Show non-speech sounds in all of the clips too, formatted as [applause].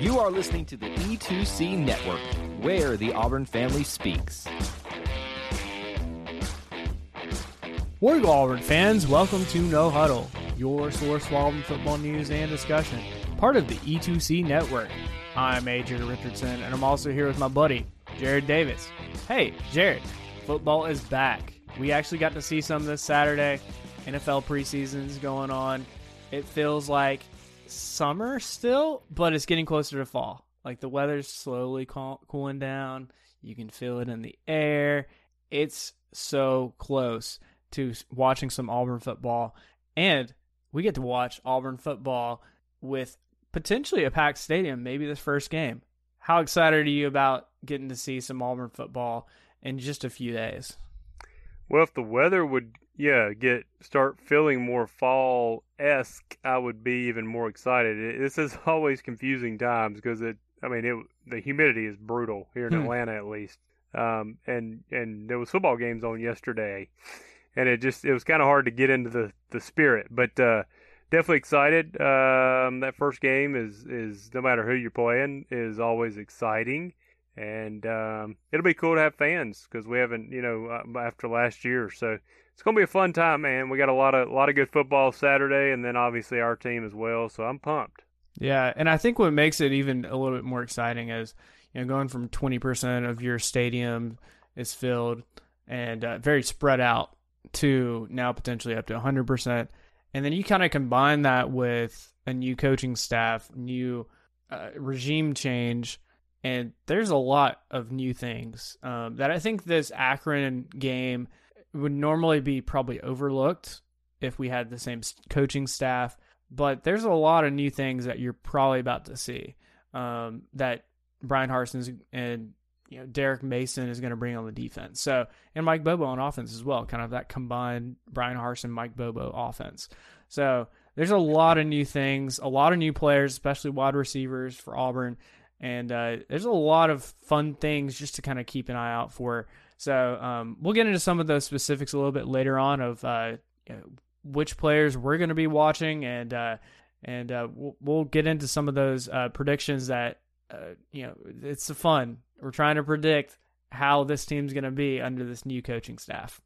You are listening to the E2C Network, where the Auburn family speaks. Warrior Auburn fans, welcome to No Huddle, your source for Auburn football news and discussion, part of the E2C Network. I'm AJ Richardson, and I'm also here with my buddy, Jared Davis. Hey, Jared, football is back. We actually got to see some this Saturday. NFL preseason's going on. It feels like summer still, but it's getting closer to fall. Like the weather's slowly cooling down. You can feel it in the air. It's so close to watching some Auburn football. And we get to watch Auburn football with potentially a packed stadium, maybe this first game. How excited are you about getting to see some Auburn football in just a few days? Well, if the weather would, yeah, get start feeling more fall esque, I would be even more excited. It, this is [laughs] always confusing times because it. I mean, it the humidity is brutal here in hmm. Atlanta, at least. Um, and and there was football games on yesterday, and it just it was kind of hard to get into the the spirit. But uh, definitely excited. Um, that first game is is no matter who you're playing is always exciting and um, it'll be cool to have fans because we haven't, you know, uh, after last year. So it's gonna be a fun time, man. We got a lot of a lot of good football Saturday, and then obviously our team as well. So I'm pumped. Yeah, and I think what makes it even a little bit more exciting is you know going from 20% of your stadium is filled and uh, very spread out to now potentially up to 100%. And then you kind of combine that with a new coaching staff, new uh, regime change and there's a lot of new things um, that I think this Akron game would normally be probably overlooked if we had the same coaching staff. But there's a lot of new things that you're probably about to see um, that Bryan Harsin and you know Derek Mason is going to bring on the defense. So and Mike Bobo on offense as well, kind of that combined Bryan Harsin Mike Bobo offense. So there's a lot of new things, a lot of new players, especially wide receivers for Auburn and uh, there's a lot of fun things just to kind of keep an eye out for. So um, we'll get into some of those specifics a little bit later on of uh, you know, which players we're going to be watching, and uh, and uh, we'll, we'll, get into some of those uh, predictions that uh, you know it's fun. We're trying to predict how this team's going to be under this new coaching staff.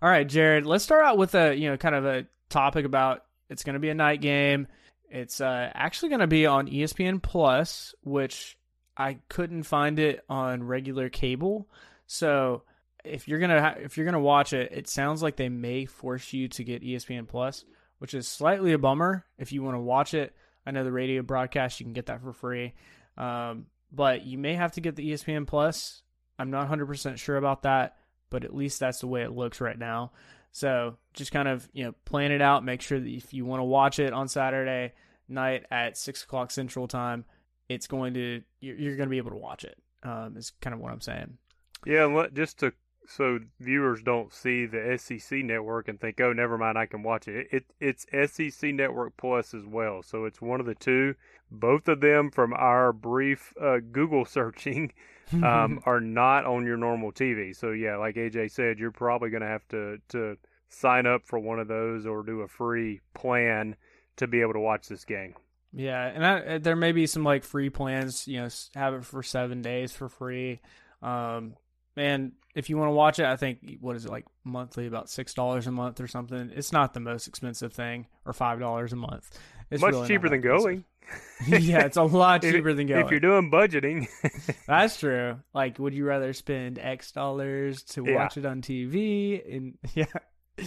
All right, Jared, let's start out with a you know kind of a topic about it's going to be a night game. It's uh, actually going to be on ESPN Plus, which I couldn't find it on regular cable. So if you're gonna ha- if you're gonna watch it, it sounds like they may force you to get ESPN Plus, which is slightly a bummer. If you want to watch it, I know the radio broadcast you can get that for free, um, but you may have to get the ESPN Plus. I'm not 100% sure about that, but at least that's the way it looks right now. So just kind of you know plan it out. Make sure that if you want to watch it on Saturday night at six o'clock Central Time, it's going to you're, you're going to be able to watch it. Um, is kind of what I'm saying. Yeah, just to so viewers don't see the SEC network and think, oh, never mind, I can watch it. It it's SEC Network Plus as well, so it's one of the two. Both of them, from our brief uh, Google [laughs] searching, um, [laughs] are not on your normal TV. So yeah, like AJ said, you're probably going to have to to sign up for one of those or do a free plan to be able to watch this game. Yeah, and I, there may be some like free plans. You know, have it for seven days for free. Um, and if you want to watch it, I think what is it like monthly, about six dollars a month or something. It's not the most expensive thing, or five dollars a month. It's much really cheaper than going. [laughs] yeah, it's a lot cheaper if, than going. If you're doing budgeting, [laughs] that's true. Like, would you rather spend X dollars to yeah. watch it on TV? And [laughs] yeah,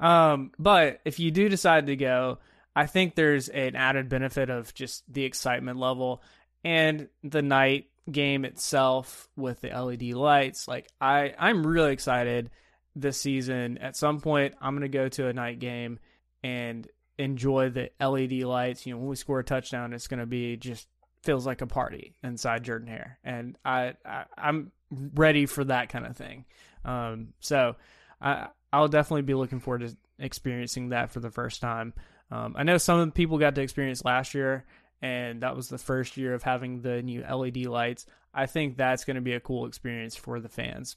um, but if you do decide to go, I think there's an added benefit of just the excitement level and the night game itself with the LED lights. Like I, I'm really excited this season. At some point, I'm gonna go to a night game and enjoy the LED lights. You know, when we score a touchdown, it's gonna be just feels like a party inside Jordan Hare, and I, I am ready for that kind of thing. Um, so I I'll definitely be looking forward to experiencing that for the first time. Um, I know some people got to experience last year, and that was the first year of having the new LED lights. I think that's going to be a cool experience for the fans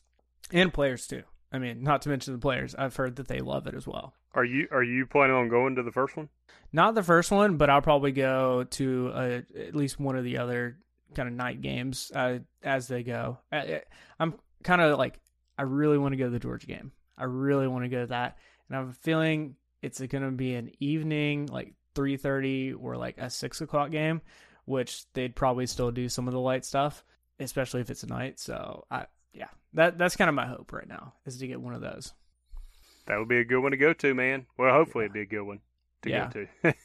and players too. I mean, not to mention the players. I've heard that they love it as well. Are you are you planning on going to the first one? Not the first one, but I'll probably go to uh, at least one of the other kind of night games uh, as they go. I, I'm kind of like I really want to go to the Georgia game. I really want to go to that, and I have a feeling it's going to be an evening, like three thirty or like a six o'clock game, which they'd probably still do some of the light stuff, especially if it's a night. So I, yeah, that that's kind of my hope right now is to get one of those. That would be a good one to go to, man. Well, hopefully it'd be a good one to Yeah. go to. [laughs]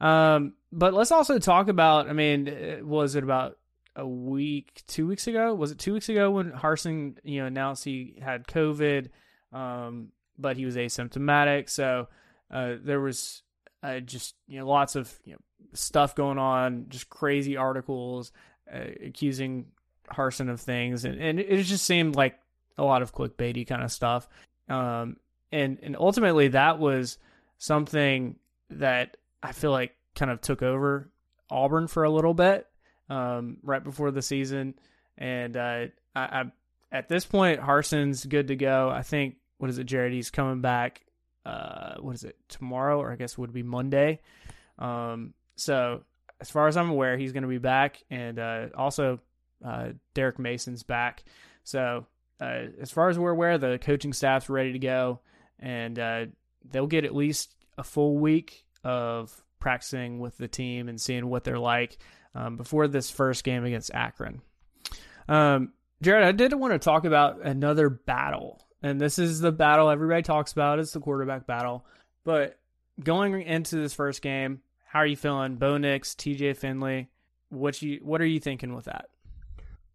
Um, but let's also talk about. I mean, uh, was it about a week, two weeks ago? Was it two weeks ago when Harsin, you know, announced he had COVID, um, but he was asymptomatic. So uh, there was uh, just you know lots of you know stuff going on, just crazy articles uh, accusing Harsin of things, and and it just seemed like a lot of clickbaity kind of stuff. Um, and and ultimately that was something that I feel like kind of took over Auburn for a little bit um, right before the season, and uh, I, I at this point Harsin's good to go. I think what is it, Jared? He's coming back. Uh, what is it tomorrow, or I guess would be Monday. Um, so as far as I'm aware, he's going to be back, and uh, also uh, Derek Mason's back. So uh, as far as we're aware, the coaching staff's ready to go, and uh, they'll get at least a full week of practicing with the team and seeing what they're like um, before this first game against Akron. Um, Jared, I did want to talk about another battle, and this is the battle everybody talks about. It's the quarterback battle, but going into this first game, how are you feeling? Bo Nix, TJ Finley, what you what are you thinking with that?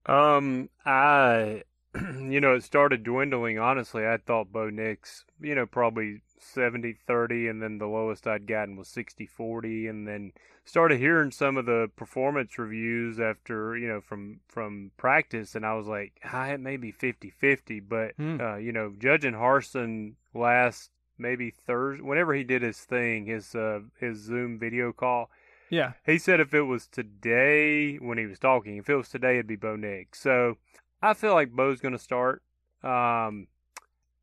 Um, I, [clears throat] you know, it started dwindling. Honestly, I thought Bo Nix, you know, probably 70 30, and then the lowest I'd gotten was 60 40. And then started hearing some of the performance reviews after, you know, from, from practice, and I was like, I had maybe 50 50. But, Hmm. uh, you know, judging Harsin last maybe Thursday, whenever he did his thing, his, uh, his Zoom video call, Yeah, he said if it was today when he was talking, if it was today, it'd be Bo Nix. So I feel like Bo's going to start. Um,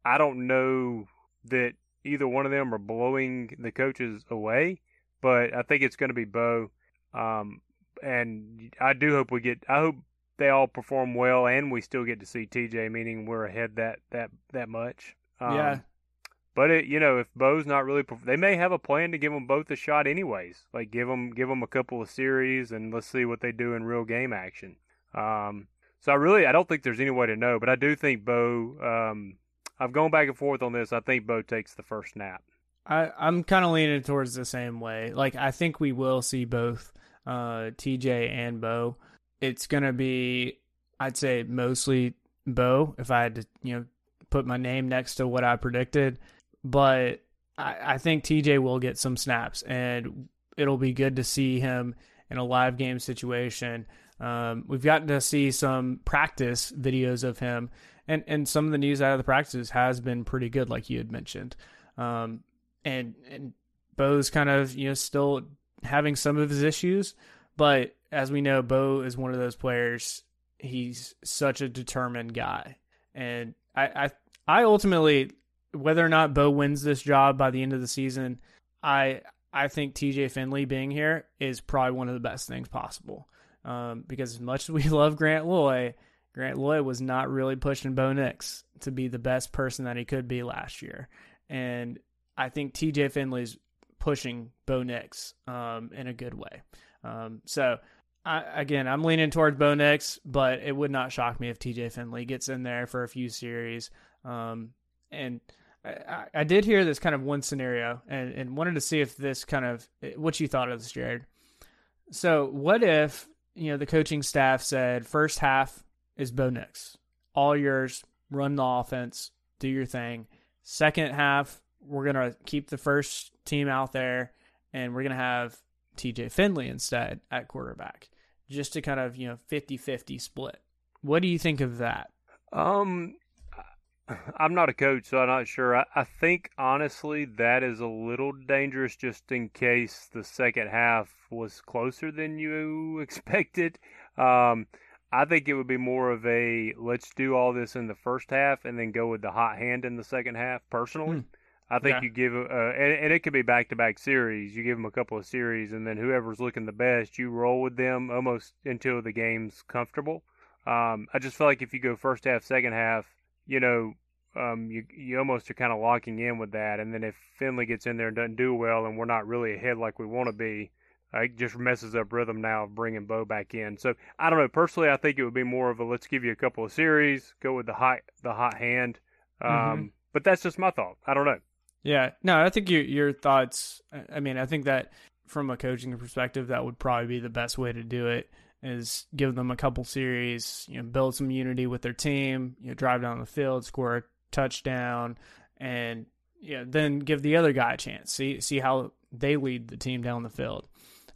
I don't know that either one of them are blowing the coaches away, but I think it's going to be Bo. Um, and I do hope we get. I hope they all perform well, and we still get to see TJ. Meaning we're ahead that that that much. Um, yeah, but it, you know, if Bo's not really, they may have a plan to give them both a shot, anyways. Like give them, give them a couple of series, and let's see what they do in real game action. Um, so I really, I don't think there's any way to know, but I do think Bo. Um, I've gone back and forth on this. I think Bo takes the first snap. I, I'm kind of leaning towards the same way. Like I think we will see both uh, TJ and Bo. It's gonna be, I'd say, mostly Bo. If I had to, you know, put my name next to what I predicted, but I, I think TJ will get some snaps, and it'll be good to see him in a live game situation. Um, we've gotten to see some practice videos of him, and and some of the news out of the practices has been pretty good, like you had mentioned. Um, and and Bo's kind of you know still having some of his issues, but as we know, Bo is one of those players. He's such a determined guy, and I I, I ultimately whether or not Bo wins this job by the end of the season, I I think TJ Finley being here is probably one of the best things possible. Um, because as much as we [laughs] love Grant Loy, Grant Loy was not really pushing Bo Nix to be the best person that he could be last year. And I think TJ Finley's pushing Bo Nix um, in a good way. Um, so, I, again, I'm leaning towards Bo Nix, but it would not shock me if TJ Finley gets in there for a few series. Um, and I, I- did hear this kind of one scenario and, and wanted to see if this kind of what you thought of this, Jared. So, what if you know the coaching staff said first half is Bo Nix, all yours, run the offense, do your thing. Second half, we're gonna keep the first team out there, and we're gonna have T.J. Finley instead at quarterback, just to kind of you know 50-50 split. What do you think of that? Um, I'm not a coach, so I'm not sure. I, I think honestly that is a little dangerous, just in case the second half was closer than you [laughs] expected. Um, I think it would be more of a let's do all this in the first half and then go with the hot hand in the second half. Personally, Hmm. I think you give uh, and, and it could be back to back series. You give them a couple of series, and then whoever's looking the best, you roll with them almost until the game's comfortable. Um, I just feel like if you go first half, second half, you know, um, you you almost are kind of locking in with that, and then if Finley gets in there and doesn't do well, and we're not really ahead like we want to be, uh, it just messes up rhythm now of bringing Bo back in. So I don't know. Personally, I think it would be more of a let's give you a couple of series, go with the hot the hot hand. Um, Mhm. But that's just my thought. I don't know. Yeah, no, I think your your thoughts. I mean, I think that from a coaching perspective, that would probably be the best way to do it. Is give them a couple series, you know, build some unity with their team, you know, drive down the field, score a touchdown, and yeah, then give the other guy a chance. See see how they lead the team down the field.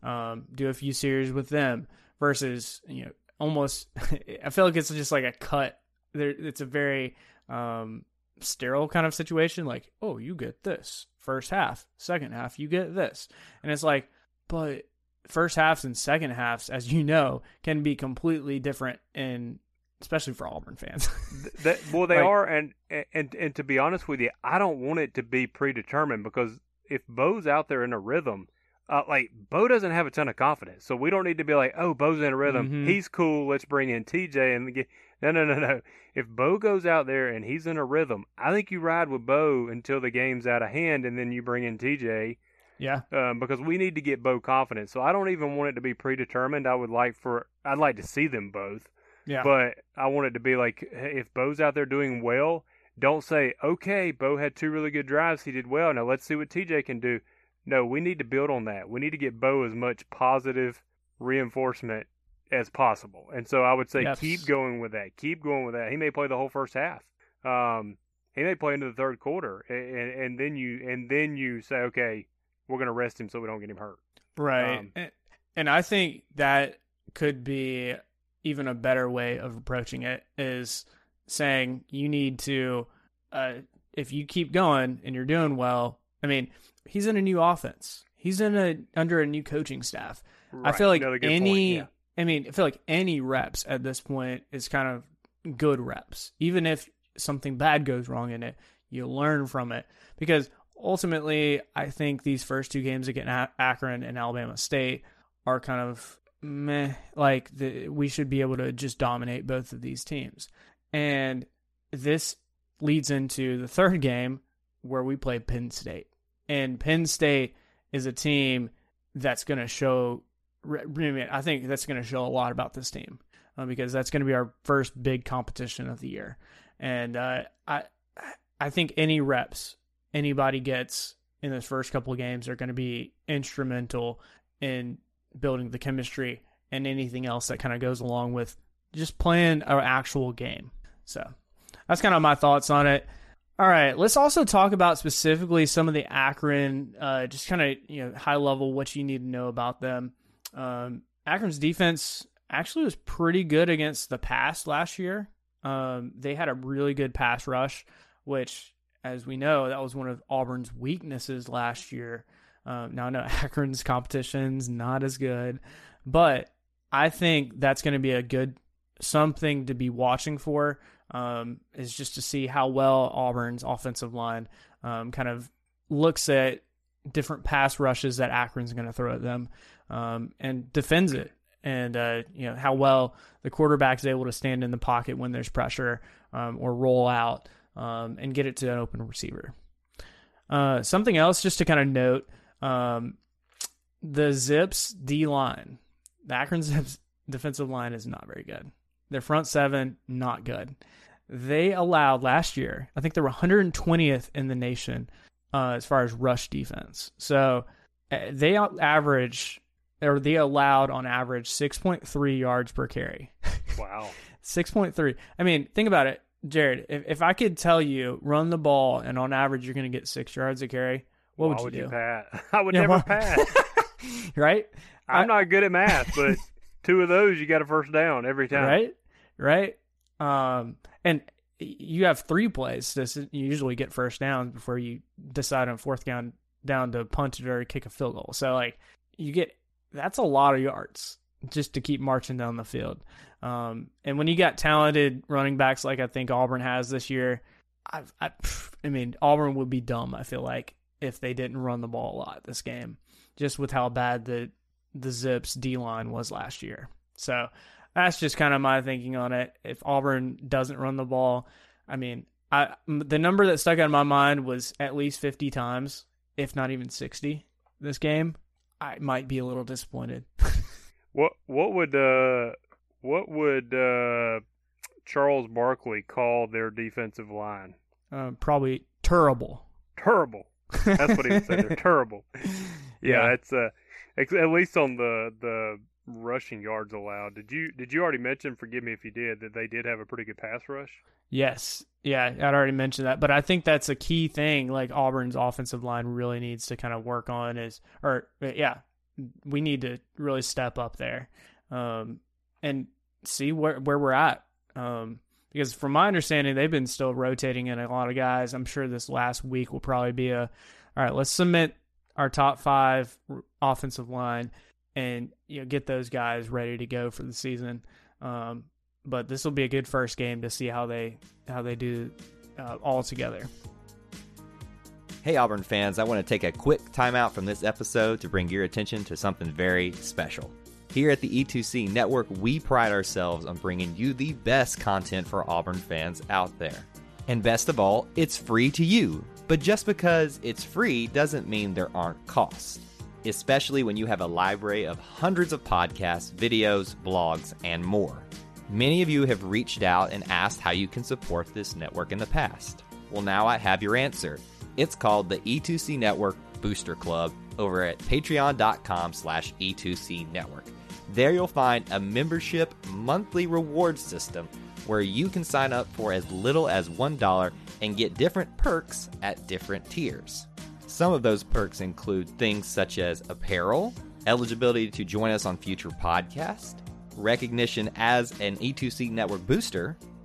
Um, do a few series with them versus you know almost. [laughs] I feel like it's just like a cut. There, it's a very um, sterile kind of situation. Like, oh, you get this first half, second half, you get this, and it's like, but first halves and second halves, as you know, can be completely different, and especially for Auburn fans. [laughs] That, well, they Like- are, and, and and to be honest with you, I don't want it to be predetermined because if Bo's out there in a rhythm, uh, like Bo doesn't have a ton of confidence, so we don't need to be like, oh, Bo's in a rhythm, Mhm. he's cool, let's bring in TJ and get. No, no, no, no. If Bo goes out there and he's in a rhythm, I think you ride with Bo until the game's out of hand, and then you bring in TJ yeah, um, because we need to get Bo confident. So I don't even want it to be predetermined. I would like for I'd like to see them both. yeah, But I want it to be like if Bo's out there doing well, don't say, okay, Bo had two really good drives. He did well. Now let's see what TJ can do. No, we need to build on that. We need to get Bo as much positive reinforcement as possible. And so I would say Yes. keep going with that. Keep going with that. He may play the whole first half. Um, he may play into the third quarter, and, and then you and then you say, okay, we're going to rest him so we don't get him hurt. right. um, and, and I think that could be even a better way of approaching it is saying you need to, uh, if you keep going and you're doing well. I mean, he's in a new offense. He's in a under a new coaching staff. I feel like Another good point, any yeah. I mean, I feel like any reps at this point is kind of good reps. Even if something bad goes wrong in it, you learn from it because ultimately, I think these first two games against Akron and Alabama State are kind of meh. Like the, we should be able to just dominate both of these teams, and this leads into the third game where we play Penn State, and Penn State is a team that's going to show. I I think that's going to show a lot about this team uh, because that's going to be our first big competition of the year, and uh, I I think any reps anybody gets in those first couple of games are going to be instrumental in building the chemistry and anything else that kind of goes along with just playing an actual game. So that's kind of my thoughts on it. All right, let's also talk about specifically some of the Akron, uh, just kind of you know high level what you need to know about them. Um, Akron's defense actually was pretty good against the pass last year. Um, they had a really good pass rush, which, as we know, that was one of Auburn's weaknesses last year. Um, now, I know [laughs] Akron's competition's not as good, but I think that's going to be a good something to be watching for. Um, is just to see how well Auburn's offensive line um, kind of looks at different pass rushes that Akron's going to throw at them um, and defends it. And uh, you know how well the quarterback is able to stand in the pocket when there's pressure um, or roll out um, and get it to an open receiver. Uh, something else just to kind of note: um, the Zips D line, the Akron [laughs] Zips defensive line is not very good. Their front seven not good. They allowed last year, I think they were 120th in the nation uh, as far as rush defense. So uh, they average or they allowed on average 6.3 yards per carry. [laughs] Wow. 6.3. I mean, think about it, Jared. If, if I could tell you run the ball and on average you're going to get six yards a carry, what would would you you do? pat? [laughs] I would Yeah, never why- pat. [laughs] right? I'm I- not good at math, [laughs] but two of those you got a first down every time. Right? Right? Um, and you have three plays to you usually get first downs before you decide on fourth down down to punt it or kick a field goal. So like you get that's a lot of yards just to keep marching down the field. Um, and when you got talented running backs like I think Auburn has this year, I, I, I mean Auburn would be dumb. I feel like if they didn't run the ball a lot this game, just with how bad the the Zips D line was last year. So that's just kind of my thinking on it. If Auburn doesn't run the ball, I mean, I the number that stuck out in my mind was at least 50 times, if not even 60 this game. I might be a little disappointed. [laughs] what what would uh what would uh Charles Barkley call their defensive line? Uh, probably terrible. Terrible. That's what he would say. They're [laughs] terrible. Yeah, yeah. it's uh at least on the the rushing yards allowed. Did you did you already mention? Forgive me if you did that they did have a pretty good pass rush. Yes, yeah, I'd already mentioned that, but I think that's a key thing. Like Auburn's offensive line really needs to kind of work on is, or yeah, we need to really step up there, um, and see where where we're at. Um, because from my understanding, they've been still rotating in a lot of guys. I'm sure this last week will probably be a, all right, let's submit our top five offensive line and you know get those guys ready to go for the season. Um, but this will be a good first game to see how they how they do uh, all together. Hey Auburn fans, I want to take a quick timeout from this episode to bring your attention to something very special. Here at the E2C network, we pride ourselves on bringing you the best content for Auburn fans out there. And best of all, it's free to you. But just because it's free doesn't mean there aren't costs especially when you have a library of hundreds of podcasts, videos, blogs, and more. Many of you have reached out and asked how you can support this network in the past. Well, now I have your answer. It's called the E2C Network Booster Club over at patreon.com slash E2C Network. There you'll find a membership monthly reward system where you can sign up for as little as $1 and get different perks at different tiers. Some of those perks include things such as apparel, eligibility to join us on future podcasts, recognition as an E2C network booster,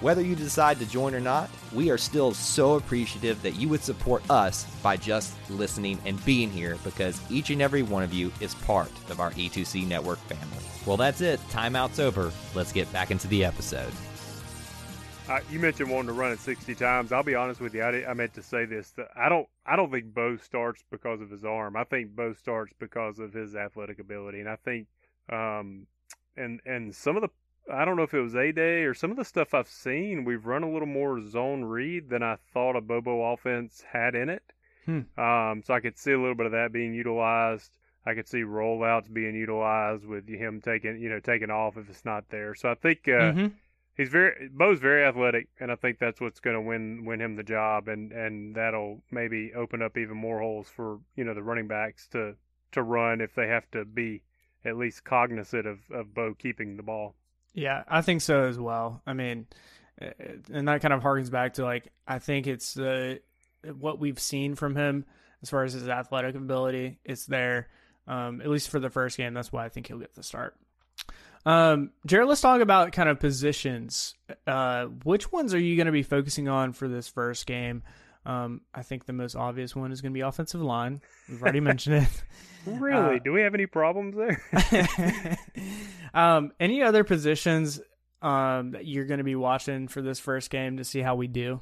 Whether you decide to join or not, we are still so appreciative that you would support us by just listening and being here because each and every one of you is part of our E2C network family. Well, that's it. Timeout's over. Let's get back into the episode. Uh, you mentioned wanting to run it 60 times. I'll be honest with you. I, I meant to say this. I don't. I don't think Bo starts because of his arm. I think Bo starts because of his athletic ability, and I think um, and and some of the I don't know if it was a day or some of the stuff I've seen, we've run a little more zone read than I thought a Bobo offense had in it. Hmm. Um, so I could see a little bit of that being utilized. I could see rollouts being utilized with him taking, you know, taking off if it's not there. So I think uh, mm-hmm. he's very Bo's very athletic, and I think that's what's going to win win him the job, and and that'll maybe open up even more holes for you know the running backs to to run if they have to be at least cognizant of, of Bo keeping the ball. Yeah, I think so as well. I mean, uh, and that kind of harkens back to like I think it's uh, what we've seen from him as far as his athletic ability. It's there, um, at least for the first game. That's why I think he'll get the start. Um, Jared, let's talk about kind of positions. Uh, which ones are you going to be focusing on for this first game? Um, I think the most obvious one is going to be offensive line. We've already mentioned it. [laughs] Really? Uh, Do we have any problems there? [laughs] um, any other positions um, that you're going to be watching for this first game to see how we do?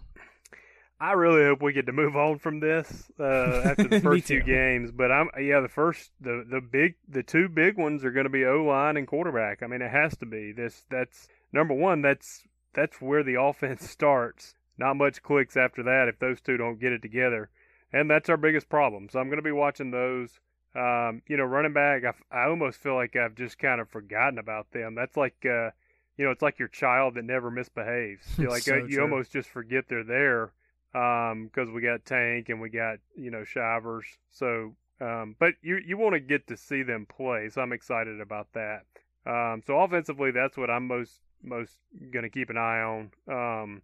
I really hope we get to move on from this uh, after the [laughs] first two games. But I'm yeah, the first the the big the two big ones are going to be O line and quarterback. I mean, it has to be this. That's number one. That's that's where the offense starts. Not much clicks after that if those two don't get it together. And that's our biggest problem. So I'm going to be watching those. Um, you know, running back, I, I almost feel like I've just kind of forgotten about them. That's like, uh, you know, it's like your child that never misbehaves. [laughs] You're like, so uh, you almost just forget they're there because um, we got Tank and we got, you know, Shivers. So, um, but you, you want to get to see them play. So I'm excited about that. Um, so offensively, that's what I'm most, most going to keep an eye on.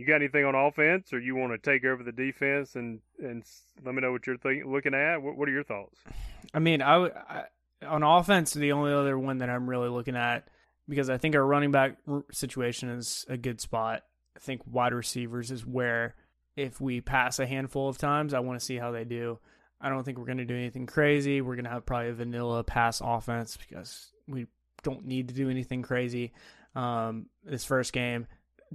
You got anything on offense, or you want to take over the defense and and let me know what you're looking at. What, what are your thoughts? I mean, I, I on offense, the only other one that I'm really looking at because I think our running back situation is a good spot. I think wide receivers is where if we pass a handful of times, I want to see how they do. I don't think we're going to do anything crazy. We're going to have probably a vanilla pass offense because we don't need to do anything crazy um, this first game.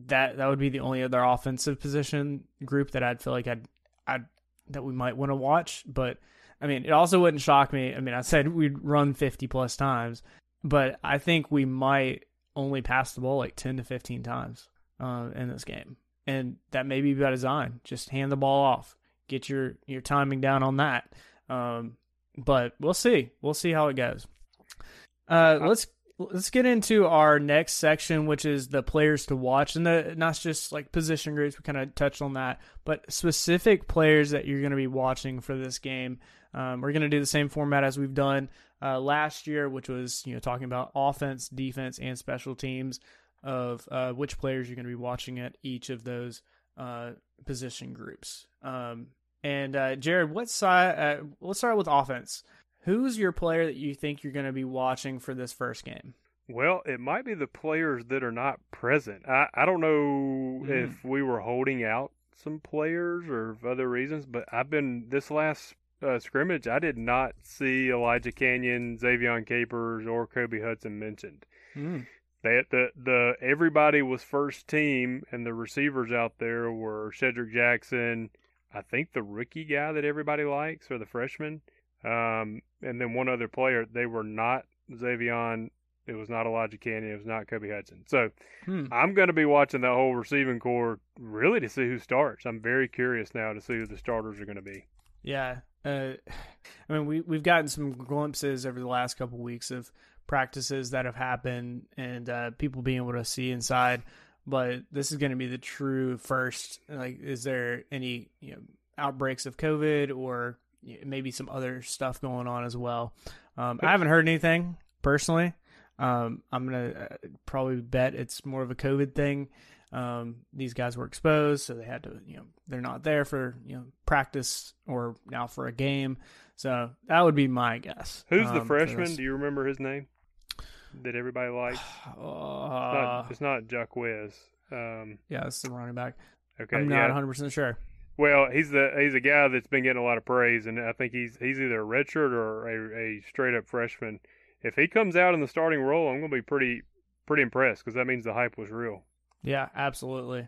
That that would be the only other offensive position group that I'd feel like I'd, I'd that we might want to watch. But I mean, it also wouldn't shock me. I mean, I said we'd run 50 plus times, but I think we might only pass the ball like 10 to 15 times uh, in this game. And that may be by design. Just hand the ball off, get your, your timing down on that. Um, but we'll see. We'll see how it goes. Uh, let's let's get into our next section, which is the players to watch, and the not just like position groups. We kind of touched on that, but specific players that you're going to be watching for this game. Um, we're going to do the same format as we've done uh, last year, which was you know talking about offense, defense, and special teams of uh, which players you're going to be watching at each of those uh, position groups. Um, and uh, Jared, what side? Uh, let's start with offense. Who's your player that you think you're going to be watching for this first game? Well, it might be the players that are not present. I, I don't know mm. if we were holding out some players or other reasons, but I've been this last uh, scrimmage, I did not see Elijah Canion, Ze'Vian Capers, or Kobe Hudson mentioned. Mm. They, the the everybody was first team, and the receivers out there were Shedrick Jackson, I think the rookie guy that everybody likes, or the freshman, um, and then one other player. They were not Ze'Vian. It was not Elijah Canion. It was not Kobe Hudson. So hmm. I'm going to be watching that whole receiving core really to see who starts. I'm very curious now to see who the starters are going to be. Yeah, uh, [sighs] I mean, we we've gotten some glimpses over the last couple of weeks of practices that have happened and uh, people being able to see inside. But this is going to be the true first. Like, is there any you know outbreaks of COVID or maybe some other stuff going on as well? Um, I haven't heard anything personally. Um, I'm gonna uh, probably bet it's more of a COVID thing. Um, these guys were exposed, so they had to, you know, they're not there for you know practice or now for a game. So that would be my guess. Who's um, the freshman? Do you remember his name? That everybody likes. [sighs] Uh, it's not, it's not. Um, yeah, it's the running back. Okay, I'm not 100 percent sure. Well, he's the he's a guy that's been getting a lot of praise, and I think he's he's either a redshirt or a, a straight up freshman. If he comes out in the starting role, I'm going to be pretty pretty impressed because that means the hype was real. Yeah, absolutely.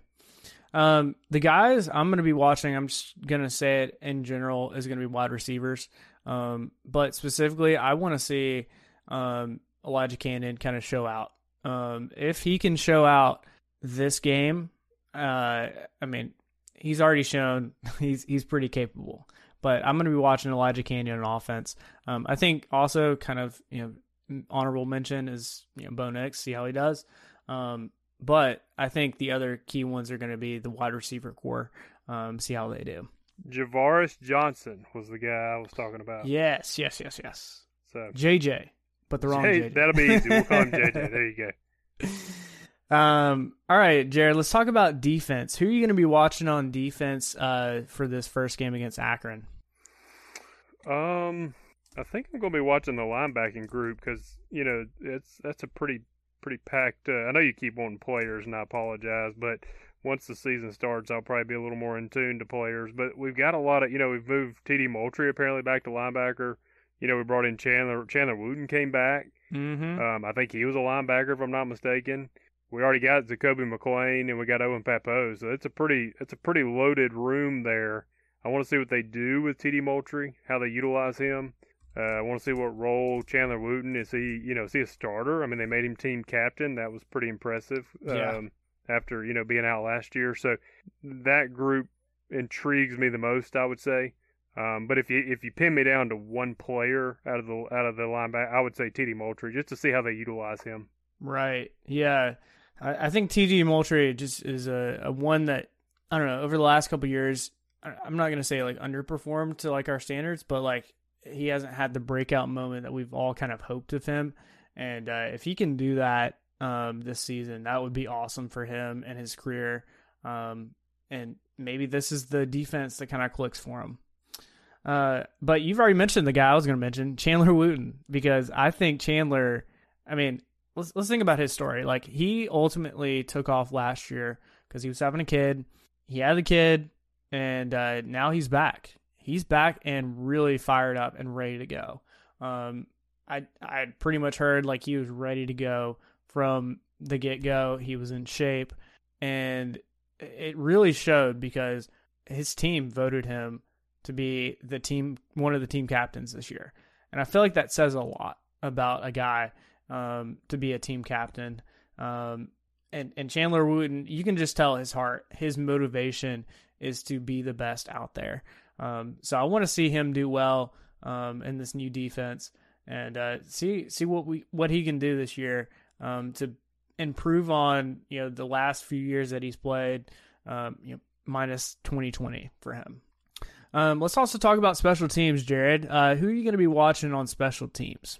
Um, the guys I'm going to be watching, I'm just going to say it in general, is going to be wide receivers. Um, but specifically, I want to see um, Elijah Canion kind of show out. Um, if he can show out this game, uh, I mean, he's already shown [laughs] he's he's pretty capable. But I'm going to be watching Elijah Canion on offense. Um, I think also kind of you know honorable mention is you know Bo Nix, see how he does. Um, but I think the other key ones are going to be the wide receiver core. Um, see how they do. Ja'Varrius Johnson was the guy I was talking about. Yes, yes, yes, yes. So JJ, but the wrong J- JJ. That'll be easy. We'll call him JJ. [laughs] There you go. Um. All right, Jared. Let's talk about defense. Who are you going to be watching on defense uh, for this first game against Akron? Um, I think I'm going to be watching the linebacking group because you know it's that's a pretty pretty packed. Uh, I know you keep wanting players, and I apologize, but once the season starts, I'll probably be a little more in tune to players. But we've got a lot of, you know, we've moved TD Moultrie apparently back to linebacker. You know, we brought in Chandler. Chandler Wooten came back. Mm-hmm. Um, I think he was a linebacker, if I'm not mistaken. We already got Zakoby McClain, and we got Owen Pappoe. So it's a pretty, it's a pretty loaded room there. I want to see what they do with TD Moultrie, how they utilize him. Uh, I want to see what role Chandler Wooten is. He, you know, is he a starter? I mean, they made him team captain. That was pretty impressive. Yeah. Um, after you know being out last year, so that group intrigues me the most. I would say. Um, but if you if you pin me down to one player out of the out of the linebacker, I would say TD Moultrie just to see how they utilize him. Right. Yeah. I, I think TD Moultrie just is a, a one that I don't know over the last couple years. I'm not gonna say like underperformed to like our standards, but like he hasn't had the breakout moment that we've all kind of hoped of him. And uh, if he can do that um, this season, that would be awesome for him and his career. Um, and maybe this is the defense that kind of clicks for him. Uh, but you've already mentioned the guy I was going to mention, Chandler Wooten, because I think Chandler. I mean, let's let's think about his story. Like he ultimately took off last year because he was having a kid. He had a kid, and uh, now he's back. He's back and really fired up and ready to go. Um, I I pretty much heard like he was ready to go from the get go. He was in shape, and it really showed because his team voted him to be the team one of the team captains this year, and I feel like that says a lot about a guy um, to be a team captain. Um, and and Chandler Wooten, you can just tell his heart, his motivation is to be the best out there. Um, so I want to see him do well um, in this new defense and uh, see see what we what he can do this year um, to improve on you know the last few years that he's played. Um, you know, minus 2020 for him. Um, let's also talk about special teams, Jared. Uh, who are you going to be watching on special teams?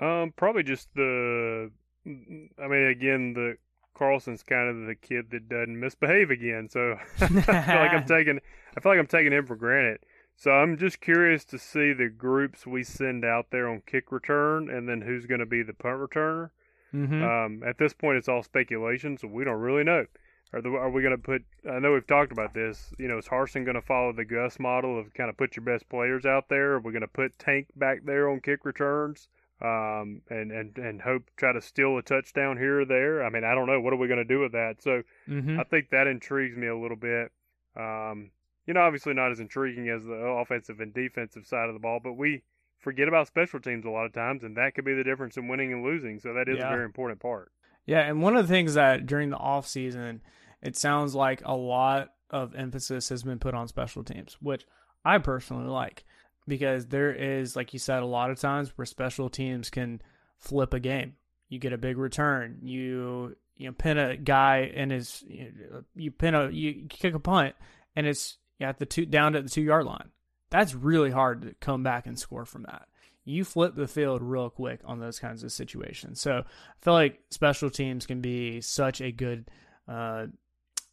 Um, probably just the. I mean, again, the Carlson's kind of the kid that doesn't misbehave again. So [laughs] I feel like I'm [laughs] taking. I feel like I'm taking him for granted. So I'm just curious to see the groups we send out there on kick return, and then who's going to be the punt returner. Mm-hmm. Um, at this point, it's all speculation, so we don't really know. Are, the, are we going to put? I know we've talked about this. You know, is Harsin going to follow the Gus model of kind of put your best players out there? Are we going to put Tank back there on kick returns? Um, and and and hope try to steal a touchdown here or there. I mean, I don't know. What are we going to do with that? So mm-hmm. I think that intrigues me a little bit. Um, you know, obviously not as intriguing as the offensive and defensive side of the ball, but we forget about special teams a lot of times, and that could be the difference in winning and losing. So that is Yeah. a very important part. Yeah, and one of the things that during the off season, it sounds like a lot of emphasis has been put on special teams, which I personally like because there is, like you said, a lot of times where special teams can flip a game. You get a big return. You you know, pin a guy and his you you pin a you kick a punt and it's at the two down at the two yard line. That's really hard to come back and score from that. You flip the field real quick on those kinds of situations. So I feel like special teams can be such a good uh,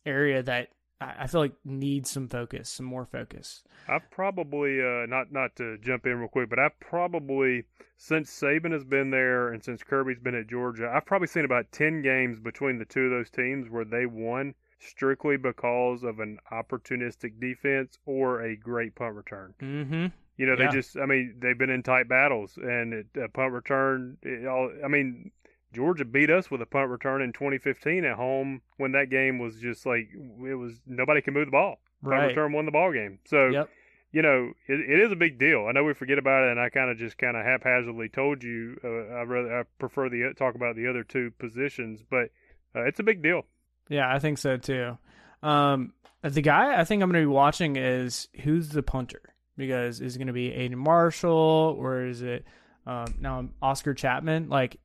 area that I feel like needs some focus, some more focus. I've probably uh, not not to jump in real quick, but I've probably since Saban has been there and since Kirby's been at Georgia, I've probably seen about ten games between the two of those teams where they won strictly because of an opportunistic defense or a great punt return. Mm-hmm. You know, Yeah. they just I mean they've been in tight battles and it, a punt return. It all, I mean. Georgia beat us with a punt return in 2015 at home when that game was just like it was nobody can move the ball. Punt return won the ball game. So Yep. you know, it, it is a big deal. I know we forget about it, and I kind of just kind of haphazardly told you uh, I rather I prefer the talk about the other two positions, but uh, it's a big deal. Yeah, I think so too. Um, the guy I think I'm going to be watching is who's the punter because is it going to be Aidan Marshall or is it um, now Oscar Chapman? Like,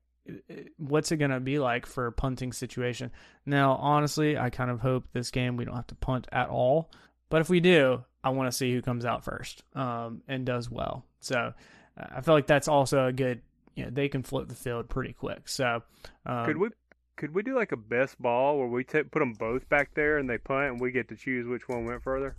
what's it going to be like for a punting situation? Now, honestly, I kind of hope this game we don't have to punt at all. But if we do, I want to see who comes out first um, and does well. So uh, I feel like that's also a good. You know, they can flip the field pretty quick. So um, could we could we do like a best ball where we ta put them both back there and they punt and we get to choose which one went further?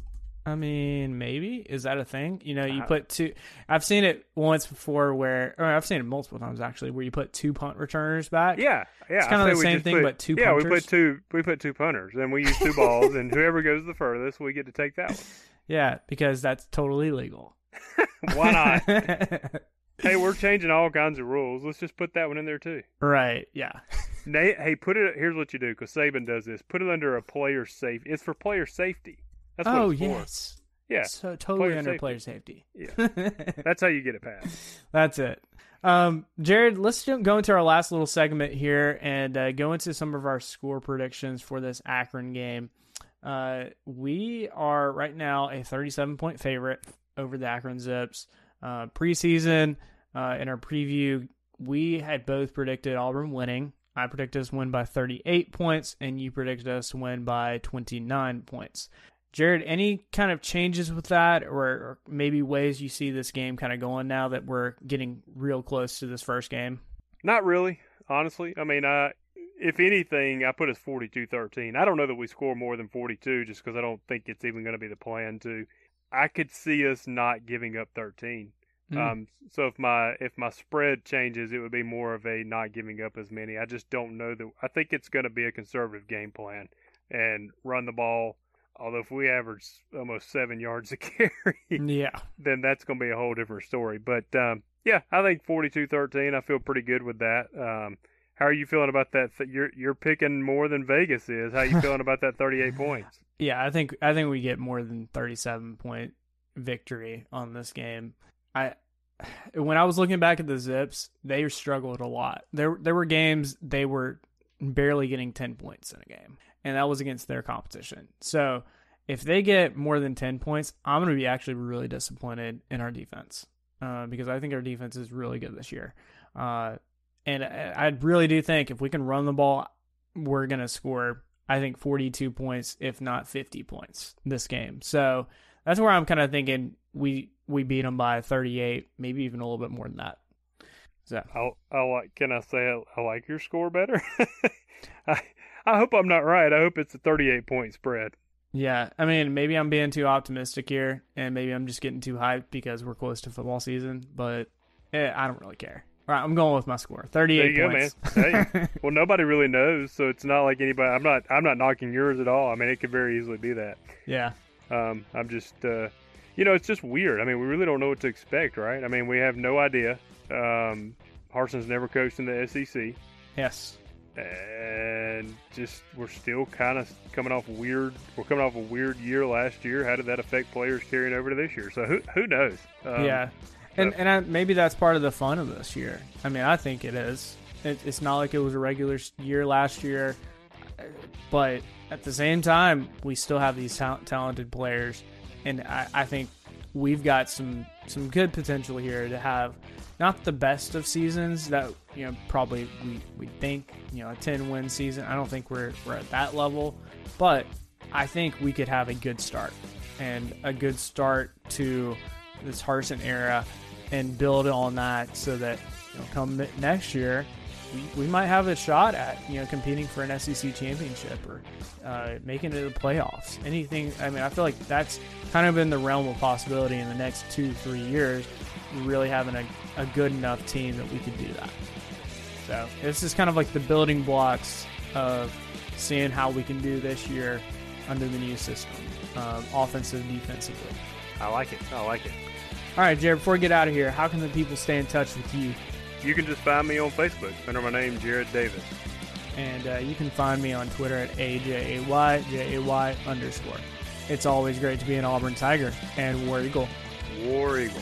I mean, maybe is that a thing? You know, you Uh, put two. I've seen it once before, where or I've seen it multiple times actually, where you put two punt returners back. Yeah, yeah. It's I say the we same thing, put- but two Yeah, we punters. put two. We put two punters, and we use two balls, and whoever goes the furthest, we get to take that one. [laughs] yeah, because that's totally legal. [laughs] Why not? [laughs] hey, we're changing all kinds of rules. Let's just put that one in there too. right? Yeah. Hey, put it. Here's what you do because Saban does this. Put it under a player safe. It's for player safety. That's oh it's for. yes. Yeah, So totally Player under safety. player safety. Yeah. [laughs] that's how you get it passed. That's it. Um, Jared, let's jump, go into our last little segment here and uh, go into some of our score predictions for this Akron game. Uh, we are right now a 37 point favorite over the Akron Zips. Uh, preseason, uh, in our preview, we had both predicted Auburn winning. I predicted us win by 38 points, and you predicted us win by 29 points. Jared, any kind of changes with that, or, or maybe ways you see this game kind of going now that we're getting real close to this first game? Not really, honestly. I mean, I if anything, I put us 42-13. I don't know that we score more than 42 just because I don't think it's even going to be the plan to. I could see us not giving up 13. Mm. Um, so if my if my spread changes, it would be more of a not giving up as many. I just don't know that. I think it's going to be a conservative game plan and run the ball. Although if we average almost seven yards a [laughs] carry, yeah, then that's going to be a whole different story. But um, yeah, I think 42-13. I feel pretty good with that. Um, how are you feeling about that? You're you're picking more than Vegas is. How are you [laughs] feeling about that 38 points? Yeah, I think I think we get more than 37 point victory on this game. I when I was looking back at the Zips, they struggled a lot. There there were games they were barely getting 10 points in a game, and that was against their competition. So, if they get more than 10 points, I'm going to be actually really disappointed in our defense. Uh, because I think our defense is really good this year. Uh, and I really do think if we can run the ball, we're going to score, I think, 42 points, if not 50 points this game. So that's where I'm kind of thinking we we beat them by 38, maybe even a little bit more than that. So I, I like. Can I say I, I like your score better? [laughs] I I hope I'm not right. I hope it's a 38 point spread. Yeah, I mean, maybe I'm being too optimistic here, and maybe I'm just getting too hyped because we're close to football season. But eh, I don't really care. All right, I'm going with my score. 38 there you points. go, man. Hey, [laughs] well, nobody really knows, so it's not like anybody. I'm not. I'm not knocking yours at all. I mean, it could very easily be that. Yeah. Um, I'm just, uh, you know, it's just weird. I mean, we really don't know what to expect, right? I mean, we have no idea. Um, Harsin's never coached in the SEC. Yes. And just we're still kind of coming off weird. We're coming off a weird year last year. How did that affect players carrying over to this year? So who who knows? Um, yeah, and and I, maybe that's part of the fun of this year. I mean, I think it is. It, it's not like it was a regular year last year, but at the same time, we still have these ta- talented players, and I, I think we've got some some good potential here to have not the best of seasons that you know probably we, we think you know a 10 win season. I don't think we're, we're at that level but i think we could have a good start and a good start to this Harsin era and build on that so that you know, come next year we, we might have a shot at you know competing for an SEC championship or uh, making it to the playoffs. Anything. I mean, I feel like that's kind of in the realm of possibility in the next two three years. Really having a, a good enough team that we could do that. So this is kind of like the building blocks of seeing how we can do this year under the new system, um, offensive, defensively. I like it. I like it. All right, Jared. Before we get out of here, how can the people stay in touch with you? You can just find me on Facebook under my name, Jared Davis. And uh, you can find me on Twitter at AJAY, J-A-Y underscore. It's always great to be an Auburn Tiger and War Eagle. War Eagle.